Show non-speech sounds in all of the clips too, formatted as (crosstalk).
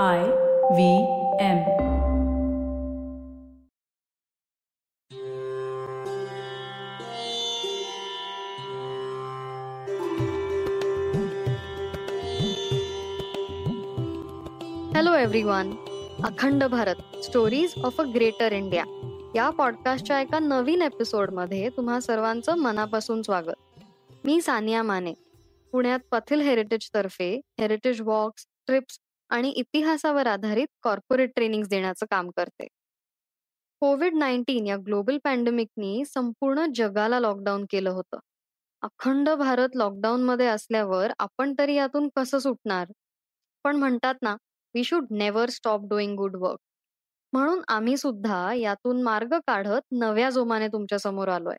I V M. Hello everyone Akhand Bharat stories of a greater India या पॉडकास्टच्या एका नवीन एपिसोडमध्ये तुम्हा सर्वांचं मनापासून स्वागत. मी सानिया माने पुण्यात पथिल हेरिटेज तर्फे हेरिटेज वॉक्स ट्रिप्स आणि इतिहासावर आधारित कॉर्पोरेट ट्रेनिंग देण्याचं काम करते. कोविड नाईन्टीन या ग्लोबल पॅन्डेमिकनी संपूर्ण जगाला लॉकडाऊन केलं होतं. अखंड भारत लॉकडाऊन मध्ये असल्यावर आपण तरी यातून कसं सुटणार? पण म्हणतात ना we should never stop doing good work म्हणून आम्ही सुद्धा यातून मार्ग काढत नव्या जोमाने तुमच्यासमोर आलोय.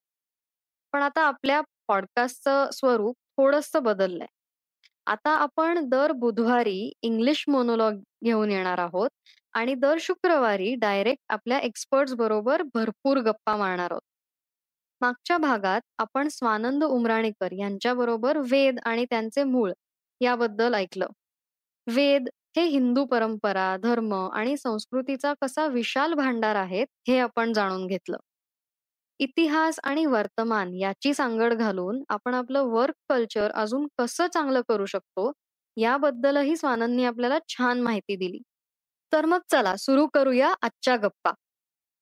पण आता आपल्या पॉडकास्टचं स्वरूप थोडस बदललंय. आता आपण दर बुधवारी इंग्लिश मोनोलॉग घेऊन येणार आहोत आणि दर शुक्रवारी डायरेक्ट आपल्या एक्सपर्ट्स बरोबर भरपूर गप्पा मारणार आहोत. मागच्या भागात आपण स्वानंद उमराणीकर यांच्याबरोबर वेद आणि त्यांचे मूळ याबद्दल ऐकलं. वेद हे हिंदू परंपरा धर्म आणि संस्कृतीचा कसा विशाल भांडार आहेत हे आपण जाणून घेतलं. इतिहास आणि वर्तमान याची सांगड घालून आपण आपलं वर्क कल्चर अजून कसं चांगलं करू शकतो याबद्दलही स्वानंदनी आपल्याला छान माहिती दिली. तर मग चला सुरू करूया आजच्या गप्पा.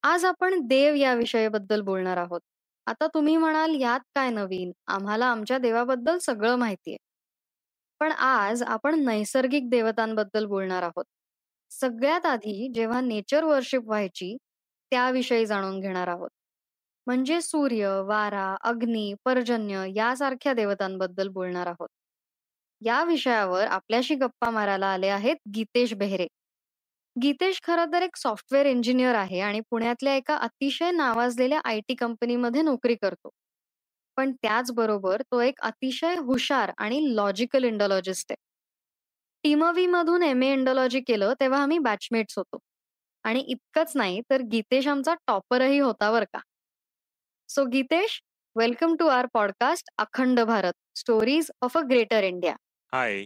आज आपण देव या विषयाबद्दल बोलणार आहोत. आता तुम्ही म्हणाल यात काय नवीन? आम्हाला आमच्या देवाबद्दल सगळं माहितीये. पण आज आपण नैसर्गिक देवतांबद्दल बोलणार आहोत. सगळ्यात आधी जेव्हा नेचर वर्शिप व्हायची त्याविषयी जाणून घेणार आहोत. म्हणजे सूर्य वारा अग्नी पर्जन्य यासारख्या देवतांबद्दल बोलणार आहोत. या विषयावर आपल्याशी गप्पा मारायला आले आहेत गीतेश बेहरे. गीतेश खरं तर एक सॉफ्टवेअर इंजिनियर आहे आणि पुण्यातल्या एका अतिशय नावाजलेल्या आय टी कंपनीमध्ये नोकरी करतो. पण त्याचबरोबर तो एक अतिशय हुशार आणि लॉजिकल इंडॉलॉजिस्ट आहे. टीमवी मधून एम ए इंडॉलॉजी केलं तेव्हा आम्ही बॅचमेट्स होतो. आणि इतकंच नाही तर गीतेश आमचा टॉपरही होता बरं का. So Gitesh welcome to our podcast Akhand Bharat stories of a greater India hi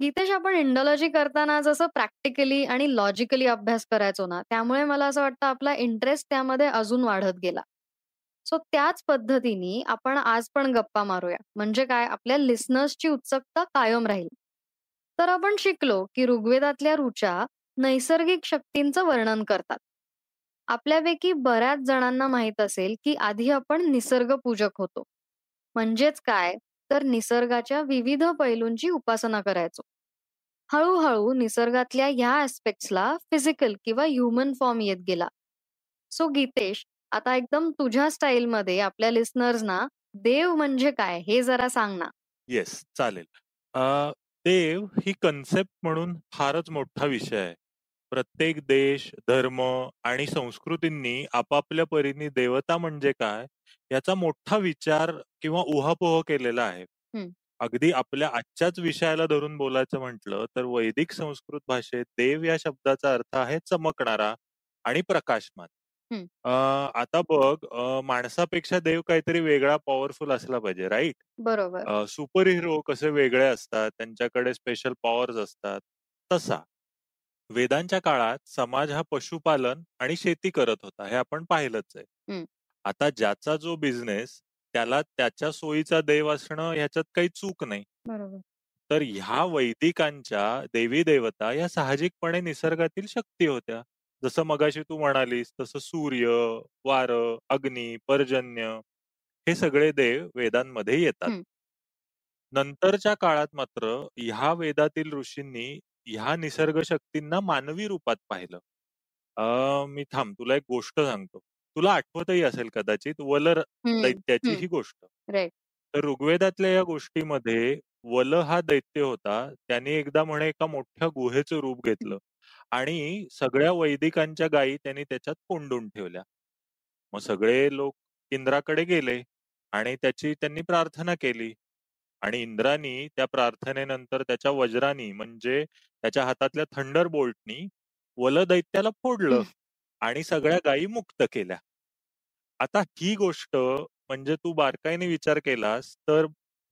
Gitesh आपण इंडॉलॉजी करताना जसं प्रॅक्टिकली आणि लॉजिकली अभ्यास करायचो ना त्यामुळे मला असं वाटतं आपला इंटरेस्ट त्यामध्ये अजून वाढत गेला. सो त्याच पद्धतीने आपण आज पण गप्पा मारूया. म्हणजे काय? आपल्या लिस्नर्सची उत्सुकता कायम राहील. तर आपण शिकलो की ऋग्वेदातल्या ऋचा नैसर्गिक शक्तींचं वर्णन करतात. आपल्यापैकी बऱ्याच जणांना माहीत असेल की आधी आपण निसर्ग पूजक होतो. म्हणजेच काय? तर निसर्गाच्या विविध पैलूंची उपासना करायचो. हळूहळू निसर्गातल्या ह्या ऍस्पेक्ट्सला फिजिकल किंवा ह्युमन फॉर्म येत गेला. सो गीतेश आता एकदम तुझ्या स्टाईलमध्ये आपल्या लिस्नर्सना देव म्हणजे काय हे जरा सांग ना. येस चालेल. अ, देव ही कन्सेप्ट म्हणून फारच मोठा विषय आहे. प्रत्येक देश धर्म आणि संस्कृतींनी आपापल्या परीने देवता म्हणजे काय याचा मोठा विचार किंवा उहापोह केलेला आहे. हं. अगदी आपल्या आजच्याच विषयाला धरून बोलायचं म्हटलं तर वैदिक संस्कृत भाषेत देव या शब्दाचा अर्थ आहे चमकणारा आणि प्रकाशमान. हं. अ, आता बघ अ, माणसापेक्षा देव काहीतरी वेगळा पॉवरफुल असला पाहिजे राईट बरोबर. सुपर हिरो कसे वेगळे असतात त्यांच्याकडे स्पेशल पॉवर्स असतात तसा. वेदांच्या काळात समाज हा पशुपालन आणि शेती करत होता हे आपण पाहिलंच आहे. हं. आता ज्याचा जो बिझनेस त्याला त्याच्या सोयीचा देव असणं ह्याच्यात काही चूक नाही. बरोबर. तर ह्या वैदिकांच्या देवी देवता या साहजिकपणे निसर्गातील शक्ती होत्या. जसं मगाशी तू म्हणालीस तसं सूर्य वार अग्नी पर्जन्य हे सगळे देव वेदांमध्ये येतात. हं. नंतरच्या काळात मात्र ह्या वेदातील ऋषींनी ह्या निसर्ग शक्तींना मानवी रूपात पाहिलं. अ, मी थांब तुला एक गोष्ट सांगतो. तुला आठवतही असेल कदाचित वलर दैत्याची. ही. गोष्ट. तर ऋग्वेदातल्या या गोष्टीमध्ये वल हा दैत्य होता. त्याने एकदा म्हणे एका मोठ्या गुहेचं रूप घेतलं आणि सगळ्या वैदिकांच्या गायी त्यांनी त्याच्यात कोंडून ठेवल्या. मग सगळे लोक इंद्राकडे गेले आणि त्याची त्यांनी प्रार्थना केली. आणि इंद्रानी त्या प्रार्थनेनंतर त्याच्या वज्रानी म्हणजे त्याच्या हातातल्या थंडर बोल्टनी वल दैत्याला फोडलं आणि सगळ्या गायी मुक्त केल्या आता ही गोष्ट म्हणजे तू बारकाईने विचार केलास तर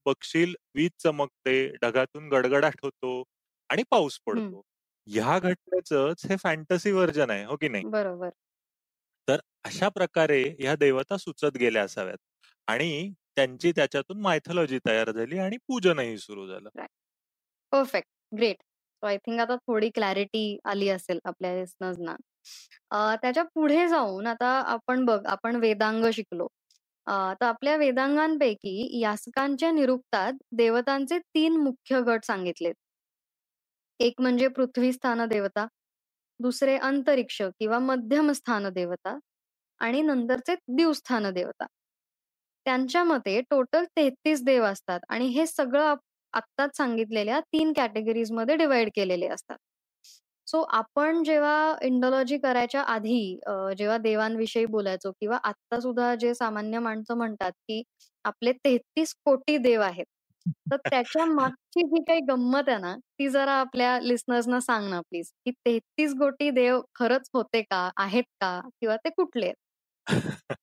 बघशील वीज चमकते ढगातून गडगडाट होतो आणि पाऊस पडतो ह्या घटनेचंच हे फॅन्टसी व्हर्जन आहे, हो की नाही? बरोबर. तर अशा प्रकारे ह्या देवता सुचत गेल्या असाव्यात आणि त्यांची त्याच्यातून मायथॉलॉजी तयार झाली आणि पूजनही सुरू झालं. Perfect. Great. So I think आता थोडी क्लॅरिटी आली असेल आपल्या लिसनर्सना. अ, त्याच्या पुढे जाऊन आता आपण बघ, आपण वेदांग शिकलो. अ, तर आपल्या वेदांगांपैकी यास्कांच्या निरुक्तात देवतांचे 3 मुख्य गट सांगितलेत. एक म्हणजे पृथ्वी स्थान देवता, दुसरे अंतरिक्ष किंवा मध्यम स्थान देवता आणि नंतरचे दिवस्थान देवता. त्यांच्या मते टोटल 33 देव असतात आणि हे सगळं आत्ताच सांगितलेल्या तीन कॅटेगरीजमध्ये डिवाइड केलेले असतात. सो आपण जेव्हा इंडॉलॉजी करायच्या आधी जेव्हा देवांविषयी बोलायचो किंवा आत्ता सुद्धा जे सामान्य माणसं म्हणतात, की आपले 33 कोटी देव आहेत. तर त्याच्या मागची जी काही गंमत आहे ना, ती जरा आपल्या लिसनर्सना सांग ना प्लीज, की 33 कोटी देव खरंच होते का? आहेत का? किंवा ते कुठले आहेत? (laughs)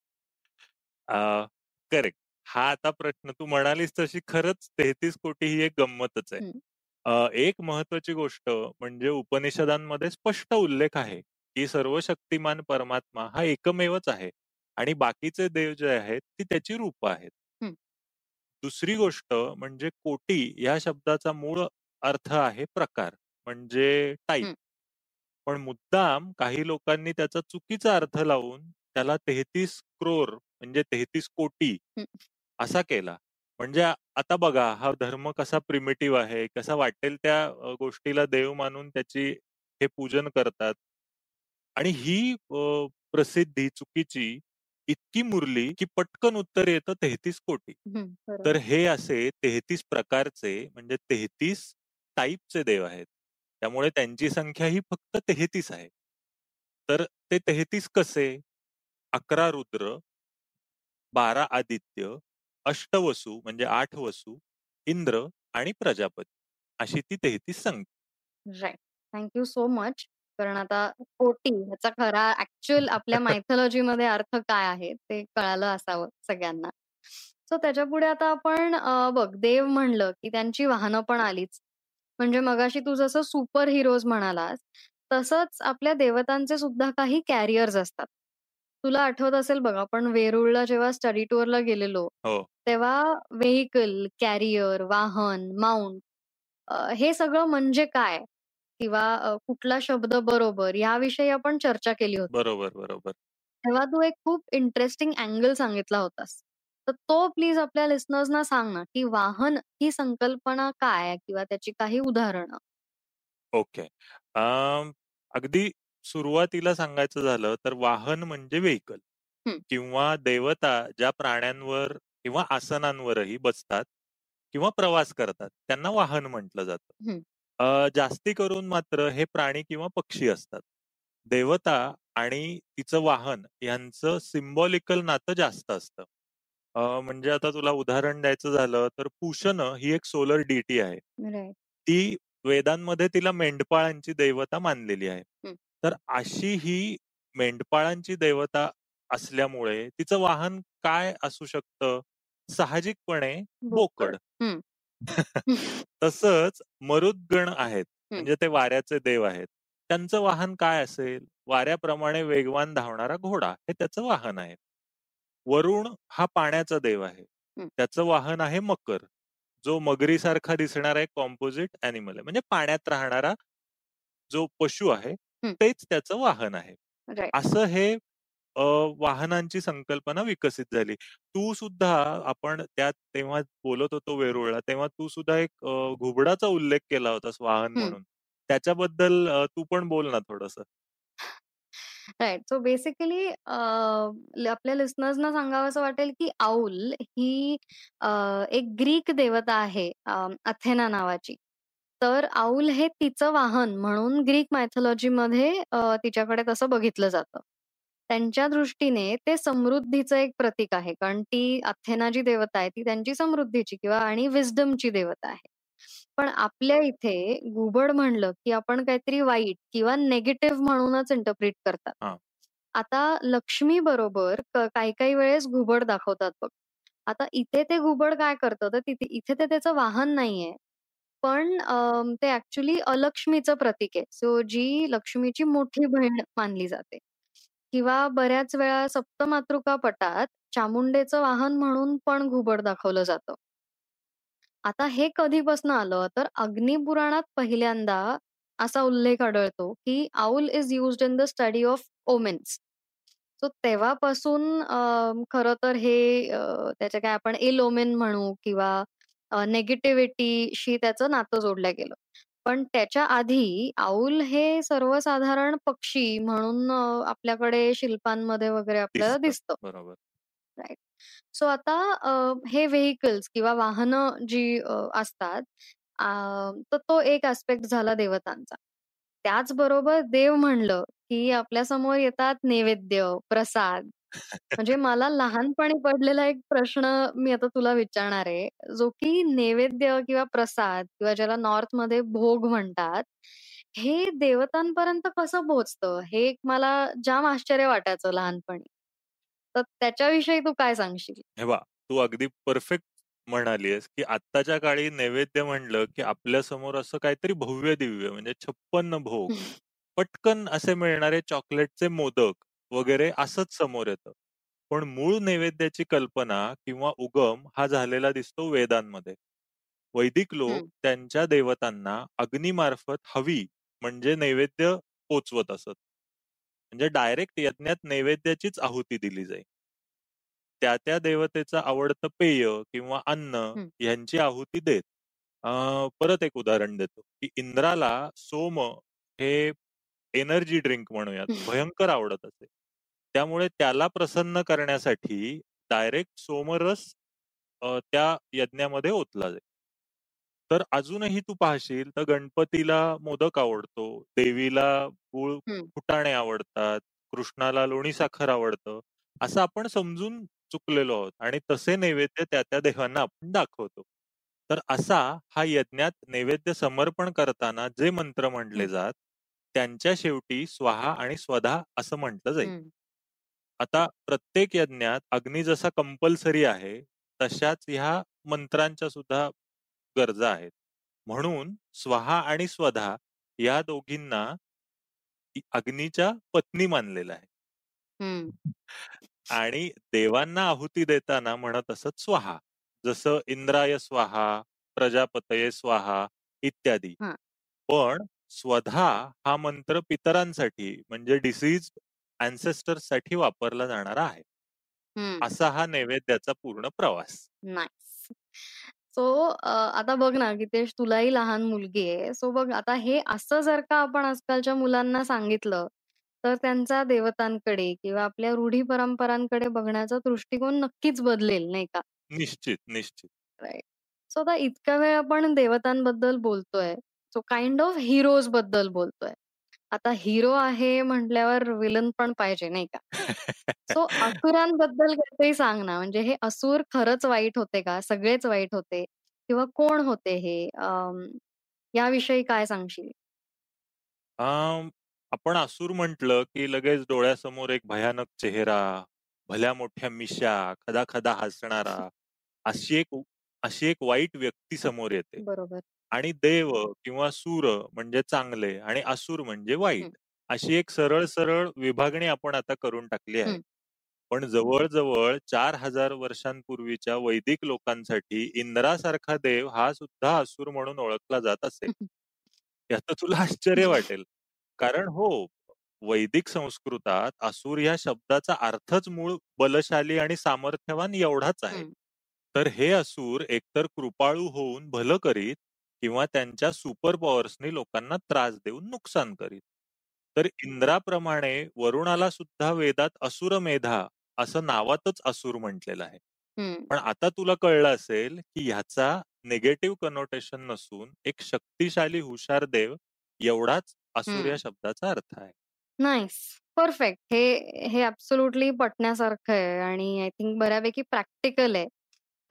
करेक्ट. हा आता प्रश्न तू म्हणालीस तशी खरंच 33 कोटी ही एक गंमतच आहे. हं. अ, एक महत्वाची गोष्ट म्हणजे उपनिषदांमध्ये स्पष्ट उल्लेख आहे, की सर्वशक्तिमान परमात्मा हा एकमेवच आहे आणि बाकीचे देव जे आहेत ती त्याची रूपं आहेत. हं. दुसरी गोष्ट म्हणजे कोटी या शब्दाचा मूळ अर्थ आहे प्रकार म्हणजे टाइप. हं. पण मुद्दाम काही लोकांनी त्याचा चुकीचा अर्थ लावून त्याला 33 क्रोर म्हणजे 33 कोटी. असा केला. म्हणजे आता बघा हा धर्म कसा प्रिमिटिव्ह आहे, कसा वाटेल त्या गोष्टीला देव मानून त्याची हे पूजन करतात. आणि ही प्रसिद्धी चुकीची इतकी मुरली, की पटकन उत्तर येतं 33 कोटी. तर. हे असे 33 प्रकारचे म्हणजे 33 टाइपचे देव आहेत. त्यामुळे त्यांची संख्या ही फक्त 33 आहे. तर ते 33 कसे? 11 रुद्र 12 आदित्य, अष्टवसू म्हणजे 8 वसू, इंद्र आणि प्रजापती अशी ती 33 संख्या. Right. Thank you so much. कारण आता कोटी ह्याचा खरा ॲक्चुअल आपल्या (laughs) मायथॉलॉजीमध्ये अर्थ काय आहे ते कळालं असावं सगळ्यांना. सो त्याच्यापुढे आता आपण बघ देव म्हणलं, की त्यांची वाहनं पण आलीच. म्हणजे मगाशी तू जसं सुपर हिरोज म्हणालास, तसंच आपल्या देवतांचे सुद्धा काही कॅरियर्स असतात. तुला आठवत असेल बघ आपण वेरूळला जेव्हा स्टडी टूरला गेलेलो, हो. तेव्हा व्हेइकल, कॅरियर, वाहन, माउंट अ, हे सगळं म्हणजे काय? किंवा अ, कुठला शब्द बरोबर याविषयी आपण चर्चा केली होती. बरोबर, बरोबर. तेव्हा तू एक खूप इंटरेस्टिंग अँगल सांगितला होतास. तर तो प्लीज आपल्या लिसनर्सना सांग ना, की वाहन ही संकल्पना काय? किंवा त्याची काही उदाहरणं? ओके. अ, अगदी सुरुवातीला सांगायचं झालं तर वाहन म्हणजे व्हेइकल हं. किंवा देवता ज्या प्राण्यांवर किंवा आसनांवरही बसतात किंवा प्रवास करतात त्यांना वाहन म्हटलं जातं. जास्ती करून मात्र हे प्राणी किंवा पक्षी असतात. देवता आणि तिचं वाहन यांचं सिम्बॉलिकल नातं जास्त असतं. अ, म्हणजे आता तुला उदाहरण द्यायचं झालं तर पूशन ही एक सोलर डीटी आहे. ती वेदांमध्ये तिला मेंढपाळांची देवता मानलेली आहे. तर अशी ही मेंढपाळांची देवता असल्यामुळे तिचं वाहन काय असू शकतं? साहजिकपणे बोकड. (laughs) तसंच मरुद्गण आहेत. म्हणजे ते वाऱ्याचे देव आहेत. त्यांचं वाहन काय असेल? वाऱ्याप्रमाणे वेगवान धावणारा घोडा हे त्याचं वाहन आहे. वरुण हा पाण्याचा देव आहे. त्याचं वाहन आहे मकर. जो मगरीसारखा दिसणारा एक कॉम्पोझिट ॲनिमल आहे. म्हणजे पाण्यात राहणारा जो पशु आहे हं. तेच त्याचं वाहन आहे. राइट. असं हे अ, वाहनांची संकल्पना विकसित झाली. तू सुद्धा आपण त्यात तेव्हा बोलत होतो वेरूळला, तेव्हा तू सुद्धा एक अ, घुबडाचा उल्लेख केला होतास वाहन हं. म्हणून. त्याच्याबद्दल अ, तू पण बोल ना थोडंसं? राइट. सो बेसिकली अ, ल आपल्या लिसनर्सना सांगावसं वाटेल, की औल ही अ, एक ग्रीक देवता आहे अ, अथेना नावाची. तर औल हे तिचं वाहन म्हणून ग्रीक मायथॉलॉजीमध्ये अ, तिच्याकडे तसं बघितलं जातं. त्यांच्या दृष्टीने ते समृद्धीचं एक प्रतीक आहे. कारण ती अथेना जी देवता आहे, ती त्यांची समृद्धीची किंवा आणि विस्डमची देवता आहे. पण आपल्या इथे घुबड म्हणलं, की आपण काहीतरी वाईट किंवा निगेटिव्ह म्हणूनच इंटरप्रिट करतात. हां. आता लक्ष्मी बरोबर क काही-काही वेळेस घुबड दाखवतात बघ. आता इथे ते घुबड काय करतं, तर तिथे इथे ते त्याचं वाहन नाहीये. पण ते ॲक्चुअली अलक्ष्मीचं प्रतीक आहे. सो जी लक्ष्मीची मोठी बहीण मानली जाते किंवा बऱ्याच वेळा सप्तमातृका पटात चामुंडेचं वाहन म्हणून पण घुबड दाखवलं जातं. आता हे कधीपासून आलं, तर अग्निपुराणात पहिल्यांदा असा उल्लेख आढळतो, की owl is used in the study of omens. So तेव्हापासून अ, खरं तर हे अ, काय आपण इल ओमेन म्हणू किंवा निगेटिव्हिटीशी त्याचं नातं जोडलं गेलं. पण त्याच्या आधी आऊल हे सर्वसाधारण पक्षी म्हणून अ, आपल्याकडे शिल्पांमध्ये वगैरे आपल्याला दिसतं. दिसतं. बरोबर. राइट. सो आता अ, हे व्हेइकल्स किंवा वाहनं जी अ, असतात अ, तर तो एक ॲस्पेक्ट झाला देवतांचा. त्याचबरोबर देव म्हणलं, की आपल्यासमोर येतात नैवेद्य, प्रसाद. म्हणजे मला लहानपणी पडलेला एक प्रश्न मी आता तुला विचारणार आहे, जो की नैवेद्य किंवा प्रसाद किंवा ज्याला नॉर्थमध्ये भोग म्हणतात, हे देवतांपर्यंत कसं पोहोचतं? हे एक मला जाम आश्चर्य वाटायचं लहानपणी. तर त्याच्याविषयी तू काय सांगशील? हे पहा, तू अगदी परफेक्ट म्हणालीयेस, की आत्ताच्या काळी नैवेद्य म्हणलं, की आपल्यासमोर असं काहीतरी भव्य-दिव्य म्हणजे 56 भोग, पटकन असे मिळणारे चॉकलेटचे मोदक वगैरे असंच समोर येतं. पण मूळ नैवेद्याची कल्पना किंवा उगम हा झालेला दिसतो वेदांमध्ये. वैदिक लोक हं, त्यांच्या देवतांना अग्नीमार्फत हवी म्हणजे नैवेद्य पोचवत असत. म्हणजे डायरेक्ट यज्ञात नैवेद्याचीच आहुती दिली जाई. त्या-त्या देवतेचं आवडतं पेय किंवा अन्न हं. ह्यांची आहुती देत. अ, परत एक उदाहरण देतो, की इंद्राला सोम हे एनर्जी ड्रिंक म्हणूयात, भयंकर आवडत असे. त्यामुळे त्याला प्रसन्न करण्यासाठी डायरेक्ट सोमरस त्या यज्ञामध्ये ओतला जाई. तर अजूनही तू पाहशील तर गणपतीला मोदक आवडतो, देवीला गूळ फुटाणे आवडतात, कृष्णाला लोणी साखर आवडतं. असं आपण समजून चुकलेलो आहोत आणि तसे नैवेद्य त्या-त्या देवांना आपण दाखवतो. तर असा हा यज्ञात नैवेद्य समर्पण करताना जे मंत्र म्हटले जात, त्यांच्या शेवटी स्वाहा आणि स्वधा असं म्हटलं जाईल. आता प्रत्येक यज्ञात अग्नी जसा कंपल्सरी आहे, तशाच ह्या मंत्रांच्या सुद्धा गरजा आहेत. म्हणून स्वाहा आणि स्वधा या दोघींना अग्नीच्या पत्नी मानलेलं आहे. आणि देवांना आहुती देताना म्हणत असत स्वाहा. जसं इंद्राय स्वाहा, प्रजापतये स्वाहा इत्यादी. पण स्वधा हा मंत्र पितरांसाठी म्हणजे डिसीज्ड अँसेस्टर्ससाठी वापरला जाणारा आहे. हं. असा हा नैवेद्याचा पूर्ण प्रवास. नाईस. सो अ, आता बघ ना, ते तुलाही लहान मुलगी आहे. सो बघ आता हे असं जर का आपण आजकालच्या मुलांना सांगितलं, तर त्यांचा देवतांकडे किंवा आपल्या रूढी परंपरांकडे बघण्याचा दृष्टिकोन नक्कीच बदलेल, नाही का? निश्चित, निश्चित. राइट. सो आता इतका वेळ आपण देवतांबद्दल बोलतोय. सो काइंड ऑफ हीरोजबद्दल बोलतोय. आता हिरो आहे म्हटल्यावर विलन पण पाहिजे, नाही का? सो (laughs) असुरांबद्दल काहीतरी सांग ना, म्हणजे हे असुर खरंच वाईट होते का? सगळेच वाईट होते? किंवा कोण होते हे? याविषयी काय सांगशील? आपण असुर म्हटलं, की लगेच डोळ्यासमोर एक भयानक चेहरा, भल्या मोठ्या मिशा, खदा-खदा हसणारा, अशी एक अशी एक वाईट व्यक्ती समोर येते. बरोबर. आणि देव किंवा सूर म्हणजे चांगले आणि असुर म्हणजे वाईट. हं, अशी एक सरळ-सरळ विभागणी आपण आता करून टाकली आहे. हं. पण जवळ-जवळ 4000 वर्षांपूर्वीच्या वैदिक लोकांसाठी इंद्रासारखा देव हा सुद्धा असुर म्हणून ओळखला जात असे. याचं तुला आश्चर्य वाटेल. कारण हो, वैदिक संस्कृतात असुर या शब्दाचा अर्थच मूळ बलशाली आणि सामर्थ्यवान एवढाच आहे. हं, तर हे असुर एकतर कृपाळू होऊन भलं करीत किंवा त्यांच्या सुपर पॉवर्सनी लोकांना त्रास देऊन नुकसान करीत. तर इंद्राप्रमाणे वरुणाला सुद्धा वेदात असुरमेधा असं नावातच असुर म्हटलेलं आहे. पण आता तुला कळलं असेल, की ह्याचा निगेटिव्ह कनोटेशन नसून एक शक्तिशाली हुशार देव एवढाच असुर या. शब्दाचा अर्थ आहे. नाईस. परफेक्ट. हे हे ॲब्सोल्युटली पटण्यासारखं आहे आणि आय थिंक बऱ्यापैकी प्रॅक्टिकल आहे.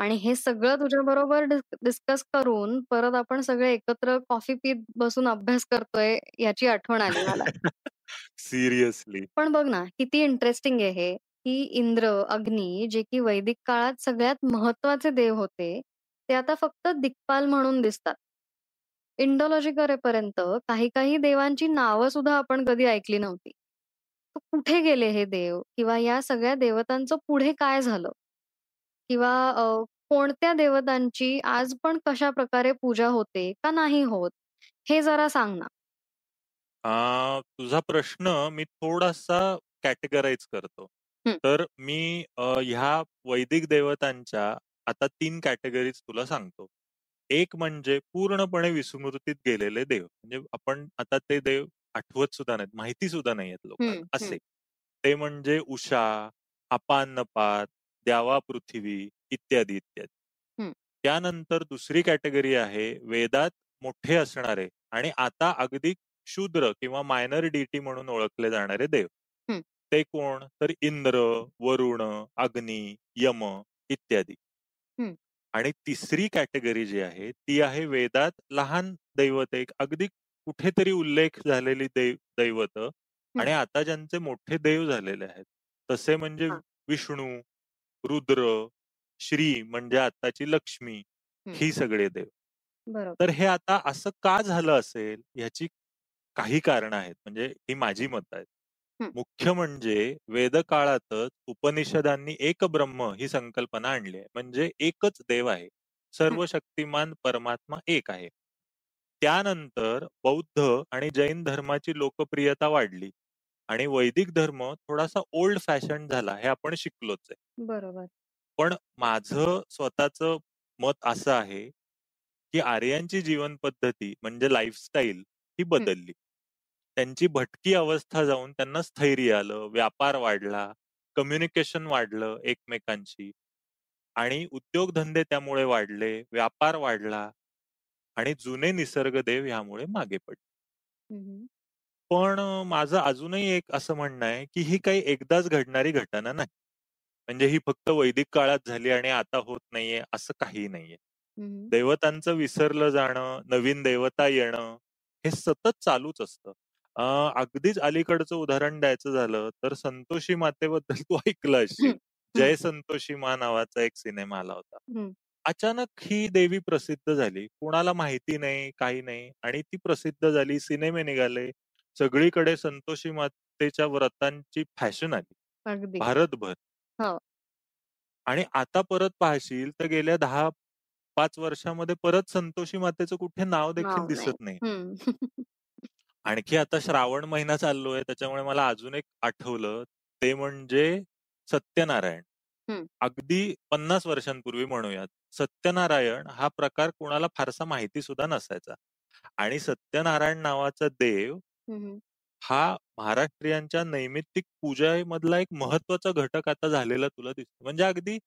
आणि हे सगळं तुझ्याबरोबर डिस डिस्कस करून परत आपण सगळे एकत्र कॉफी पीत बसून अभ्यास करतोय याची आठवण आली मला. (laughs) सिरियसली. पण बघ ना, किती इंटरेस्टिंग आहे हे, की इंद्र, अग्नी जे की वैदिक काळात सगळ्यात महत्त्वाचे देव होते, ते आता फक्त दिक्पाल म्हणून दिसतात. इंडॉलॉजी करेपर्यंत काही काही देवांची नावं सुद्धा आपण कधी ऐकली नव्हती. कुठे गेले हे देव? किंवा या सगळ्या देवतांचं पुढे काय झालं? किंवा कोणत्या देवतांची आज पण कशा प्रकारे पूजा होते का नाही होत? हे जरा सांग ना. तुझा प्रश्न मी थोडासा कॅटेगराइज करतो. तर मी ह्या वैदिक देवतांच्या आता तीन कॅटेगरीज तुला सांगतो. एक म्हणजे पूर्णपणे विस्मृतीत गेलेले देव. म्हणजे आपण आता ते देव आठवत सुद्धा नाहीत, माहिती सुद्धा नाहीयेत लोकांना असे. ते म्हणजे उषा, अपान नपात, द्यावा पृथ्वी इत्यादी, इत्यादी. त्यानंतर दुसरी कॅटेगरी आहे वेदात मोठे असणारे आणि आता अगदी शूद्र किंवा मायनर डीटी म्हणून ओळखले जाणारे देव. ते कोण? तर इंद्र, वरुण, अग्नी, यम इत्यादी. आणि तिसरी कॅटेगरी जी आहे ती आहे वेदात लहान दैवत एक अगदी कुठेतरी उल्लेख झालेली दैवत आणि आता ज्यांचे मोठे देव झालेले आहेत. तसे म्हणजे विष्णू, रुद्र, श्री म्हणजे आताची लक्ष्मी ही सगळे देव. तर हे आता असं का झालं असेल ह्याची काही कारण आहेत. म्हणजे ही माझी मत आहेत. मुख्य म्हणजे वेदकाळातच उपनिषदांनी एक ब्रह्म ही संकल्पना आणली आहे. म्हणजे एकच देव आहे. सर्व शक्तिमान परमात्मा एक आहे. त्यानंतर बौद्ध आणि जैन धर्माची लोकप्रियता वाढली आणि वैदिक धर्म थोडासा ओल्ड फॅशन झाला हे आपण शिकलोच आहे. बरोबर. पण माझं स्वतःच मत असं आहे, की आर्यांची जीवन पद्धती म्हणजे लाईफस्टाईल ही बदलली. त्यांची भटकी अवस्था जाऊन त्यांना स्थैर्य आलं, व्यापार वाढला, कम्युनिकेशन वाढलं एकमेकांशी आणि उद्योगधंदे त्यामुळे वाढले, व्यापार वाढला आणि जुने निसर्ग देव ह्यामुळे मागे पडले. पण माझं अजूनही एक असं म्हणणं आहे, की ही काही एकदाच घडणारी घटना नाही. म्हणजे ही फक्त वैदिक काळात झाली आणि आता होत नाहीये असं काही नाहीये. देवतांचं विसरलं जाणं, नवीन देवता येणं हे सतत चालूच असतं. अगदीच अलीकडचं उदाहरण द्यायचं झालं तर संतोषी मातेबद्दल तू ऐकलं असशील. जय संतोषी मा नावाचा एक सिनेमा आला होता. अचानक ही देवी प्रसिद्ध झाली. कोणाला माहिती नाही, काही नाही आणि ती प्रसिद्ध झाली. सिनेमे निघाले. सगळीकडे संतोषी मातेच्या व्रतांची फॅशन आली. भारतभर. हो. आणि आता परत पाहशील तर गेल्या दहा पाच वर्षामध्ये परत संतोषी मातेचं कुठे नाव देखील दिसत नाही. आणखी आता श्रावण महिना चाललोय त्याच्यामुळे मला अजून एक आठवलं ते म्हणजे सत्यनारायण. अगदी पन्नास वर्षांपूर्वी म्हणूयात. सत्यनारायण हा प्रकार कोणाला फारसा माहिती सुद्धा नसायचा. आणि सत्यनारायण नावाचा देव हा महाराष्ट्रीयांच्या नैमित्तिक पूजेमधला एक महत्त्वाचा घटक आता झालेला तुला दिसतो. म्हणजे अगदी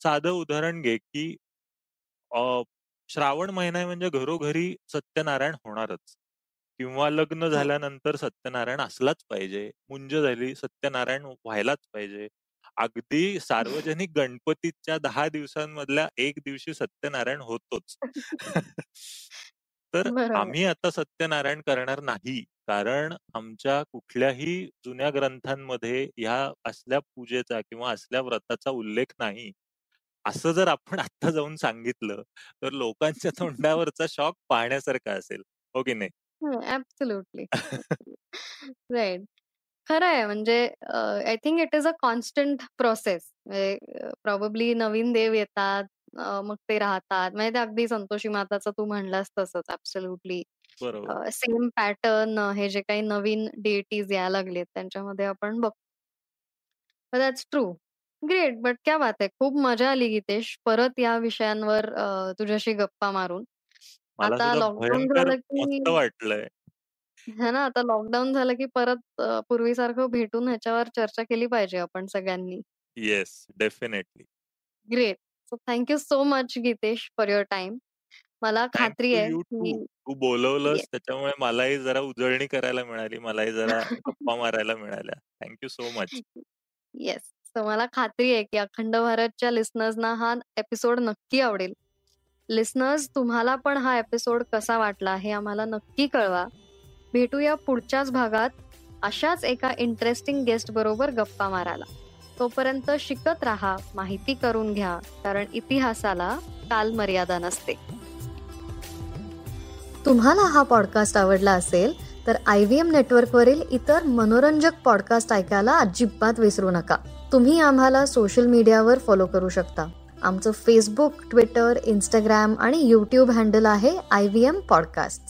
साधं उदाहरण घे, की श्रावण महिना म्हणजे घरोघरी सत्यनारायण होणारच. किंवा लग्न झाल्यानंतर सत्यनारायण असलाच पाहिजे. मुंज झाली सत्यनारायण व्हायलाच पाहिजे. अगदी सार्वजनिक गणपतीच्या दहा दिवसांमधल्या एक दिवशी सत्यनारायण होतोच. (laughs) तर आम्ही आता सत्यनारायण करणार नाही. कारण आमच्या कुठल्याही जुन्या ग्रंथांमध्ये ह्या असल्या पूजेचा किंवा असल्या व्रताचा उल्लेख नाही. असं जर आपण आता जाऊन सांगितलं, तर लोकांच्या तोंडावरचा शॉक पाहण्यासारखा असेल. हो की नाही? ऍब्सोल्युटली. राइट. (laughs) (laughs) खरं आहे म्हणजे I think it is a constant process. म्हणजे नवीन देव येतात, मग ते राहतात. म्हणजे ते अगदी संतोषी माताचं तू म्हणलास तसंच सेम पॅटर्न हे जे काही नवीन डेटीज यायला लागलेत त्यांच्यामध्ये आपण बघतो. That's true. ग्रेट. बट क्या बात है! खूप मजा आली गीतेश परत या विषयांवर तुझ्याशी गप्पा मारून. आता लॉकडाऊन झालं की वाटलंय. है ना, आता लॉकडाऊन झालं की परत पूर्वीसारखं भेटून ह्याच्यावर चर्चा केली पाहिजे आपण सगळ्यांनी. Yes, definitely. Great. So thank so much Gitesh for your time. मला खात्री आहे की तू बोलवलंस त्याच्यामुळे मलाही जरा उजळणी करायला मिळाली. मलाही जरा (laughs) गप्पा मारायला मिळाल्या. Thank so much. Yes. So मला खात्री आहे की अखंड भारतच्या लिस्नर्सना हा एपिसोड नक्की आवडेल. लिस्नर्स तुम्हाला पण हा एपिसोड कसा वाटला हे आम्हाला नक्की कळवा. भेटूया पुढच्याच भागात अशाच एका इंटरेस्टिंग गेस्ट बरोबर गप्पा मारायला तोपर्यंत शिकत राहा माहिती करून घ्या कारण इतिहासाला काल मर्यादा नसते तुम्हाला हा पॉडकास्ट आवडला असेल तर आय व्ही एम नेटवर्कवरील इतर मनोरंजक पॉडकास्ट ऐकायला अजिबात विसरू नका. तुम्ही आम्हाला सोशल मीडियावर फॉलो करू शकता. आमचं फेसबुक ट्विटर इंस्टाग्राम आणि यूट्यूब हँडल आहे आय व्ही एम पॉडकास्ट